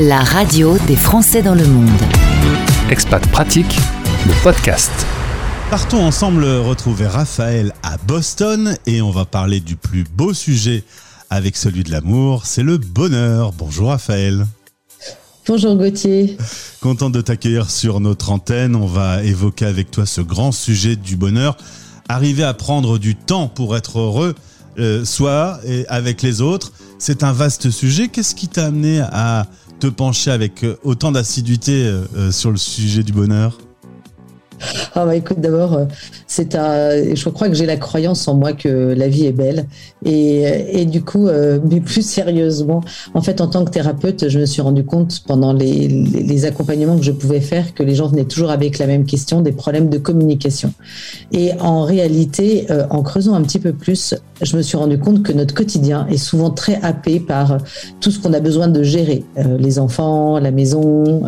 la radio des Français dans le monde. Expat Pratique, le podcast. Partons ensemble retrouver Raphaël à Boston et on va parler du plus beau sujet avec celui de l'amour, c'est le bonheur. Bonjour Raphaël. Bonjour Gauthier. Content de t'accueillir sur notre antenne. On va évoquer avec toi ce grand sujet du bonheur. Arriver à prendre du temps pour être heureux, euh, soi et avec les autres, c'est un vaste sujet. Qu'est-ce qui t'a amené à te pencher avec euh, autant d'assiduité euh, euh, sur le sujet du bonheur ah bah écoute, d'abord, c'est un, je crois que j'ai la croyance en moi que la vie est belle. Et, et du coup, mais plus sérieusement, en fait, en tant que thérapeute, je me suis rendu compte pendant les, les, accompagnements que je pouvais faire que les gens venaient toujours avec la même question, des problèmes de communication. Et en réalité, en creusant un petit peu plus, je me suis rendu compte que notre quotidien est souvent très happé par tout ce qu'on a besoin de gérer. les enfants, la maison,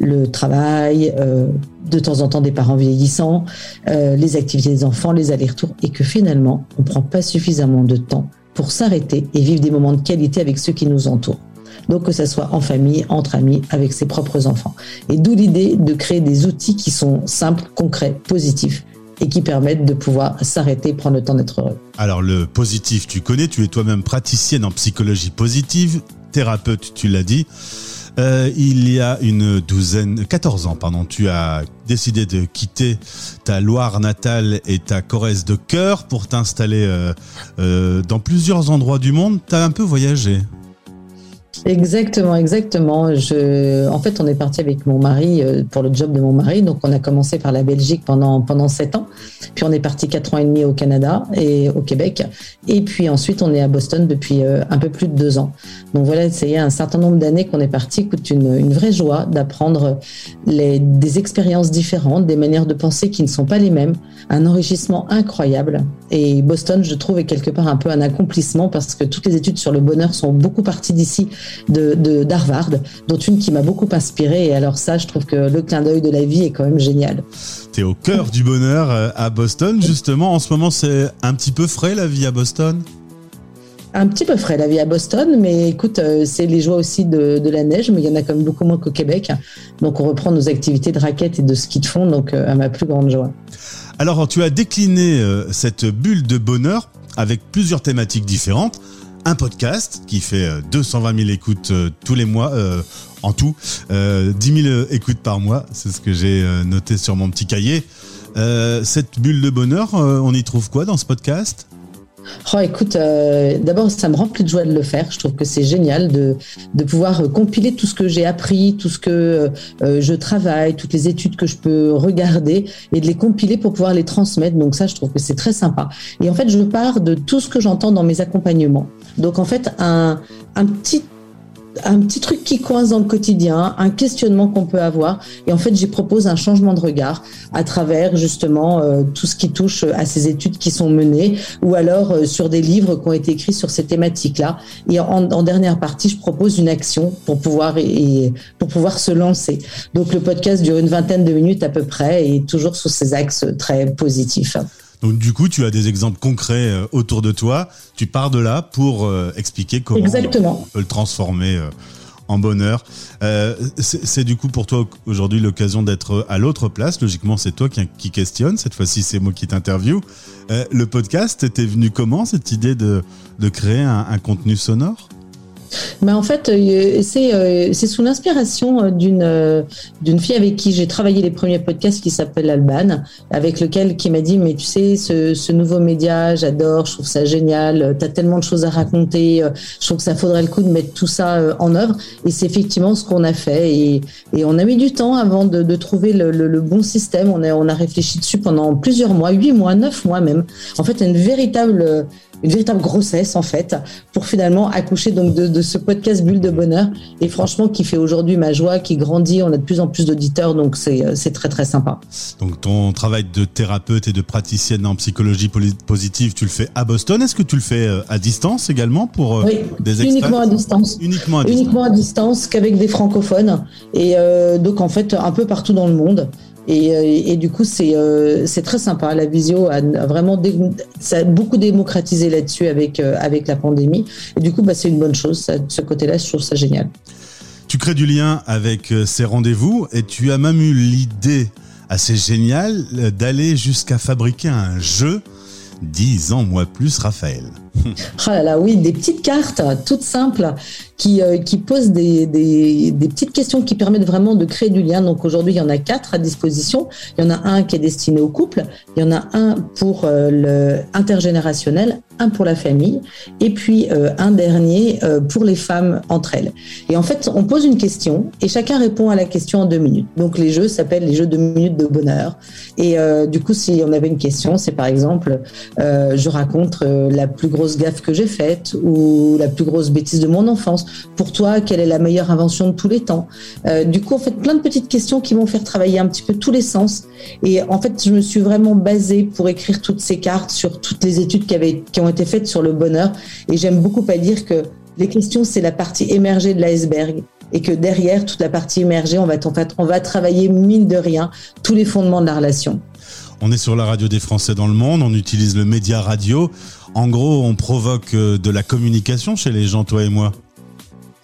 le travail, euh, de temps en temps des parents vieillissants, euh, les activités des enfants, les allers-retours, et que finalement, on ne prend pas suffisamment de temps pour s'arrêter et vivre des moments de qualité avec ceux qui nous entourent. Donc que ce soit en famille, entre amis, avec ses propres enfants. Et d'où l'idée de créer des outils qui sont simples, concrets, positifs et qui permettent de pouvoir s'arrêter, prendre le temps d'être heureux. Alors le positif, tu connais, tu es toi-même praticienne en psychologie positive, thérapeute, tu l'as dit. Euh, il y a une douzaine, 14 ans, pardon, tu as décidé de quitter ta Loire natale et ta Corrèze de cœur pour t'installer euh, euh, dans plusieurs endroits du monde. Tu as un peu voyagé. Exactement, exactement. Je, en fait, on est parti avec mon mari euh, pour le job de mon mari. Donc, on a commencé par la Belgique pendant pendant sept ans. Puis, on est parti quatre ans et demi au Canada et au Québec. Et puis ensuite, on est à Boston depuis euh, un peu plus de deux ans. Donc voilà, c'est un certain nombre d'années qu'on est parti. Écoute, une, une vraie joie d'apprendre des expériences différentes, des manières de penser qui ne sont pas les mêmes, un enrichissement incroyable. Et Boston, je trouve, est quelque part un peu un accomplissement parce que toutes les études sur le bonheur sont beaucoup parties d'ici de d'Harvard, dont une qui m'a beaucoup inspiré. Et alors ça, je trouve que le clin d'œil de la vie est quand même génial. Tu es au cœur du bonheur euh, à Boston, justement. En ce moment, c'est un petit peu frais la vie à Boston? Un petit peu frais la vie à Boston, mais écoute, euh, c'est les joies aussi de, la neige, mais il y en a quand même beaucoup moins qu'au Québec. Donc on reprend nos activités de raquettes et de ski de fond, donc euh, à ma plus grande joie. Alors tu as décliné cette bulle de bonheur avec plusieurs thématiques différentes un podcast qui fait 220 euh, 000 écoutes euh, tous les mois euh, en tout, 10 000 écoutes par mois, c'est ce que j'ai noté sur mon petit cahier. cette bulle de bonheur, on y trouve quoi dans ce podcast? Oh, écoute, euh, d'abord, ça me remplit de joie de le faire. Je trouve que c'est génial de, pouvoir compiler tout ce que j'ai appris, tout ce que euh, je travaille, toutes les études que je peux regarder et de les compiler pour pouvoir les transmettre. Donc ça, je trouve que c'est très sympa. Et en fait, je pars de tout ce que j'entends dans mes accompagnements. Donc en fait, un petit un petit truc qui coince dans le quotidien, un questionnement qu'on peut avoir. Et en fait, j'y propose un changement de regard à travers justement euh, tout ce qui touche à ces études qui sont menées ou alors euh, sur des livres qui ont été écrits sur ces thématiques-là. Et en, dernière partie, je propose une action pour pouvoir pour pouvoir se lancer. Donc le podcast dure une vingtaine de minutes à peu près et toujours sous ces axes très positifs. Donc du coup, tu as des exemples concrets euh, autour de toi. Tu pars de là pour euh, expliquer comment on peut le transformer euh, en bonheur. c'est du coup pour toi aujourd'hui l'occasion d'être à l'autre place. Logiquement, c'est toi qui, questionne. Cette fois-ci, c'est moi qui t'interview. le podcast, t'es venu comment cette idée de, créer un contenu sonore? Mais en fait, euh, euh, c'est sous l'inspiration euh, d'une d'une fille avec qui j'ai travaillé les premiers podcasts qui s'appelle Alban, avec lequel qui m'a dit mais tu sais ce, ce nouveau média, j'adore, je trouve ça génial, tu as tellement de choses à raconter, je trouve que ça faudrait le coup de mettre tout ça en œuvre. Et c'est effectivement ce qu'on a fait. Et, et on a mis du temps avant de, de trouver le, le, le, bon système, on a on a réfléchi dessus pendant plusieurs mois, huit mois, neuf mois même. En fait, une véritable une véritable grossesse en fait pour finalement accoucher donc de, de, ce podcast Bulle de bonheur et franchement qui fait aujourd'hui ma joie, qui grandit, on a de plus en plus d'auditeurs donc c'est euh, c'est très très sympa. Donc ton travail de thérapeute et de praticienne en psychologie positive, tu le fais à Boston, est-ce que tu le fais euh, à distance également pour euh, oui, des uniquement à distance. Uniquement à distance. Uniquement à distance qu'avec des francophones et donc en fait un peu partout dans le monde. Euh, et, du coup, euh, c'est très sympa. La visio a, vraiment beaucoup démocratisé là-dessus avec, euh, avec la pandémie. Et du coup, bah, c'est une bonne chose. ce côté-là, je trouve ça génial. Tu crées du lien avec ces rendez-vous et tu as même eu l'idée assez géniale d'aller jusqu'à fabriquer un jeu 10 ans, moi plus, Raphaël. Oh là là, oui, des petites cartes toutes simples qui, euh, qui posent des, des, petites questions qui permettent vraiment de créer du lien. Donc aujourd'hui, il y en a quatre à disposition. Il y en a un qui est destiné au couple, il y en a un pour euh, le intergénérationnel, un pour la famille, et puis euh, un dernier pour les femmes entre elles. Et en fait, on pose une question et chacun répond à la question en deux minutes. Donc les jeux s'appellent les jeux de minutes de bonheur. Et du coup, si on avait une question, c'est par exemple, je raconte la plus grosse gaffe que j'ai faite ou la plus grosse bêtise de mon enfance. Pour toi, quelle est la meilleure invention de tous les temps? Euh, Du coup, en fait, plein de petites questions qui vont faire travailler un petit peu tous les sens. Et en fait, je me suis vraiment basée pour écrire toutes ces cartes sur toutes les études qui, avaient, qui ont été faites sur le bonheur. Et j'aime beaucoup à dire que les questions, c'est la partie émergée de l'iceberg et que derrière toute la partie émergée, on va, en fait, on va travailler mine de rien tous les fondements de la relation. On est sur la radio des Français dans le monde, on utilise le média radio. En gros, on provoque euh, de la communication chez les gens, toi et moi.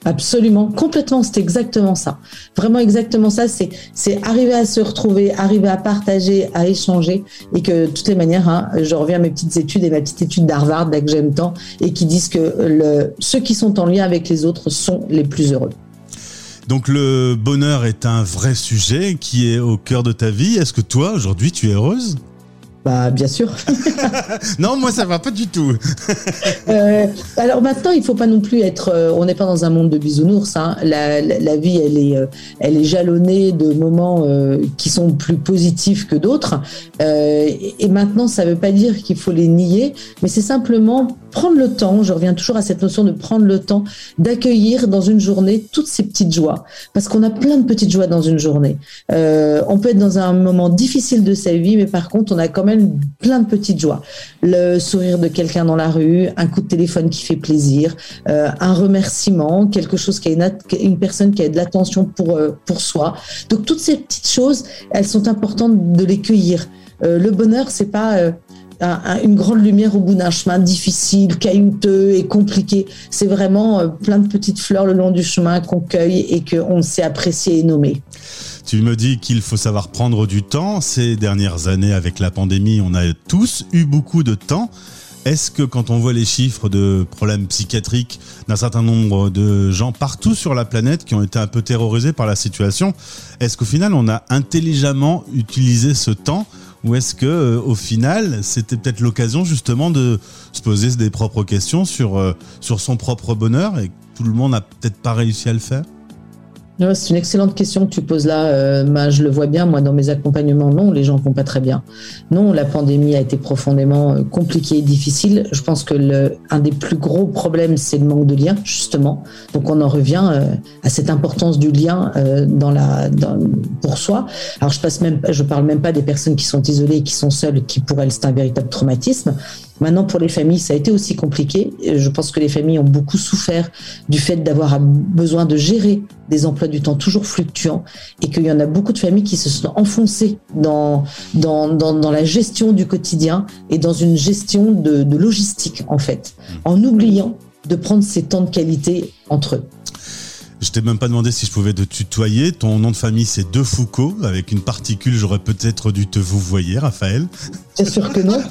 Absolument, complètement, c'est exactement ça. Vraiment exactement ça, c'est c'est arriver à se retrouver, arriver à partager, à échanger et que de toutes les manières, hein, je reviens à mes petites études et ma petite étude d'Harvard, que j'aime tant, et qui disent que le, ceux qui sont en lien avec les autres sont les plus heureux. Donc le bonheur est un vrai sujet qui est au cœur de ta vie. Est-ce que toi, aujourd'hui, tu es heureuse? Bah, bien sûr. non, moi, ça va pas du tout. Euh, alors maintenant, il faut pas non plus être. Euh, on n'est pas dans un monde de bisounours. Hein. La, vie, elle est, euh, elle est jalonnée de moments qui sont plus positifs que d'autres. et maintenant, ça veut pas dire qu'il faut les nier, mais c'est simplement prendre le temps, je reviens toujours à cette notion de prendre le temps d'accueillir dans une journée toutes ces petites joies, parce qu'on a plein de petites joies dans une journée. Euh, on peut être dans un moment difficile de sa vie, mais par contre, on a quand même plein de petites joies. Le sourire de quelqu'un dans la rue, un coup de téléphone qui fait plaisir, euh, un remerciement, quelque chose qui a une, personne qui a de l'attention pour, euh, pour soi. Donc toutes ces petites choses, elles sont importantes de les cueillir. le bonheur, c'est pas une grande lumière au bout d'un chemin difficile, caillouteux et compliqué. C'est vraiment euh, plein de petites fleurs le long du chemin qu'on cueille et qu'on sait apprécier et nommer. Tu me dis qu'il faut savoir prendre du temps. Ces dernières années, avec la pandémie, on a tous eu beaucoup de temps. Est-ce que quand on voit les chiffres de problèmes psychiatriques d'un certain nombre de gens partout sur la planète qui ont été un peu terrorisés par la situation, est-ce qu'au final on a intelligemment utilisé ce temps ou est-ce que, euh, au final, c'était peut-être l'occasion justement de se poser des propres questions sur, euh, sur son propre bonheur et tout le monde n'a peut-être pas réussi à le faire? C'est une excellente question que tu poses là. Euh, je le vois bien, moi, dans mes accompagnements, non, les gens vont pas très bien. Non, la pandémie a été profondément euh, compliquée et difficile. Je pense que un des plus gros problèmes, c'est le manque de lien, justement. Donc, on en revient euh, à cette importance du lien pour soi. Alors, je passe même, je parle même pas des personnes qui sont isolées, qui sont seules, qui pour elles, c'est un véritable traumatisme. Maintenant, pour les familles, ça a été aussi compliqué. Je pense que les familles ont beaucoup souffert du fait d'avoir besoin de gérer des emplois du temps toujours fluctuants et qu'il y en a beaucoup de familles qui se sont enfoncées dans, dans, dans, la gestion du quotidien et dans une gestion de, de logistique, en fait, en oubliant de prendre ces temps de qualité entre eux. Je t'ai même pas demandé si je pouvais te tutoyer. Ton nom de famille, c'est De Foucault. Avec une particule, j'aurais peut-être dû te vous voyer, Raphaël. Bien sûr que non.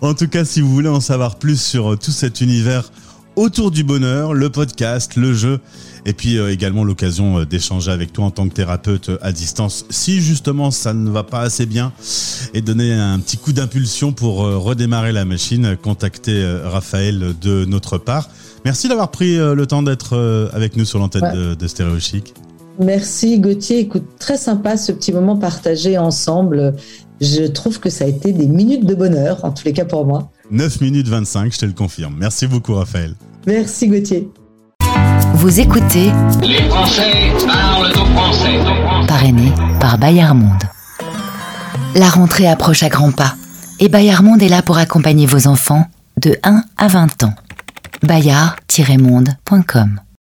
en tout cas, si vous voulez en savoir plus sur tout cet univers autour du bonheur, le podcast, le jeu, et puis euh, également l'occasion euh, d'échanger avec toi en tant que thérapeute à distance, si justement ça ne va pas assez bien, et donner un petit coup d'impulsion pour redémarrer la machine, contactez Raphaël de notre part. Merci d'avoir pris le temps d'être avec nous sur l'antenne de, de Stéréo Chic. Merci Gauthier. Écoute, très sympa ce petit moment partagé ensemble. Je trouve que ça a été des minutes de bonheur, en tous les cas pour moi. 9 minutes 25, je te le confirme. Merci beaucoup Raphaël. Merci Gauthier. Vous écoutez Les Français parlent au français. Parrainé par Bayard Monde. La rentrée approche à grands pas et Bayard Monde est là pour accompagner vos enfants de 1 à 20 ans. bayard-monde.com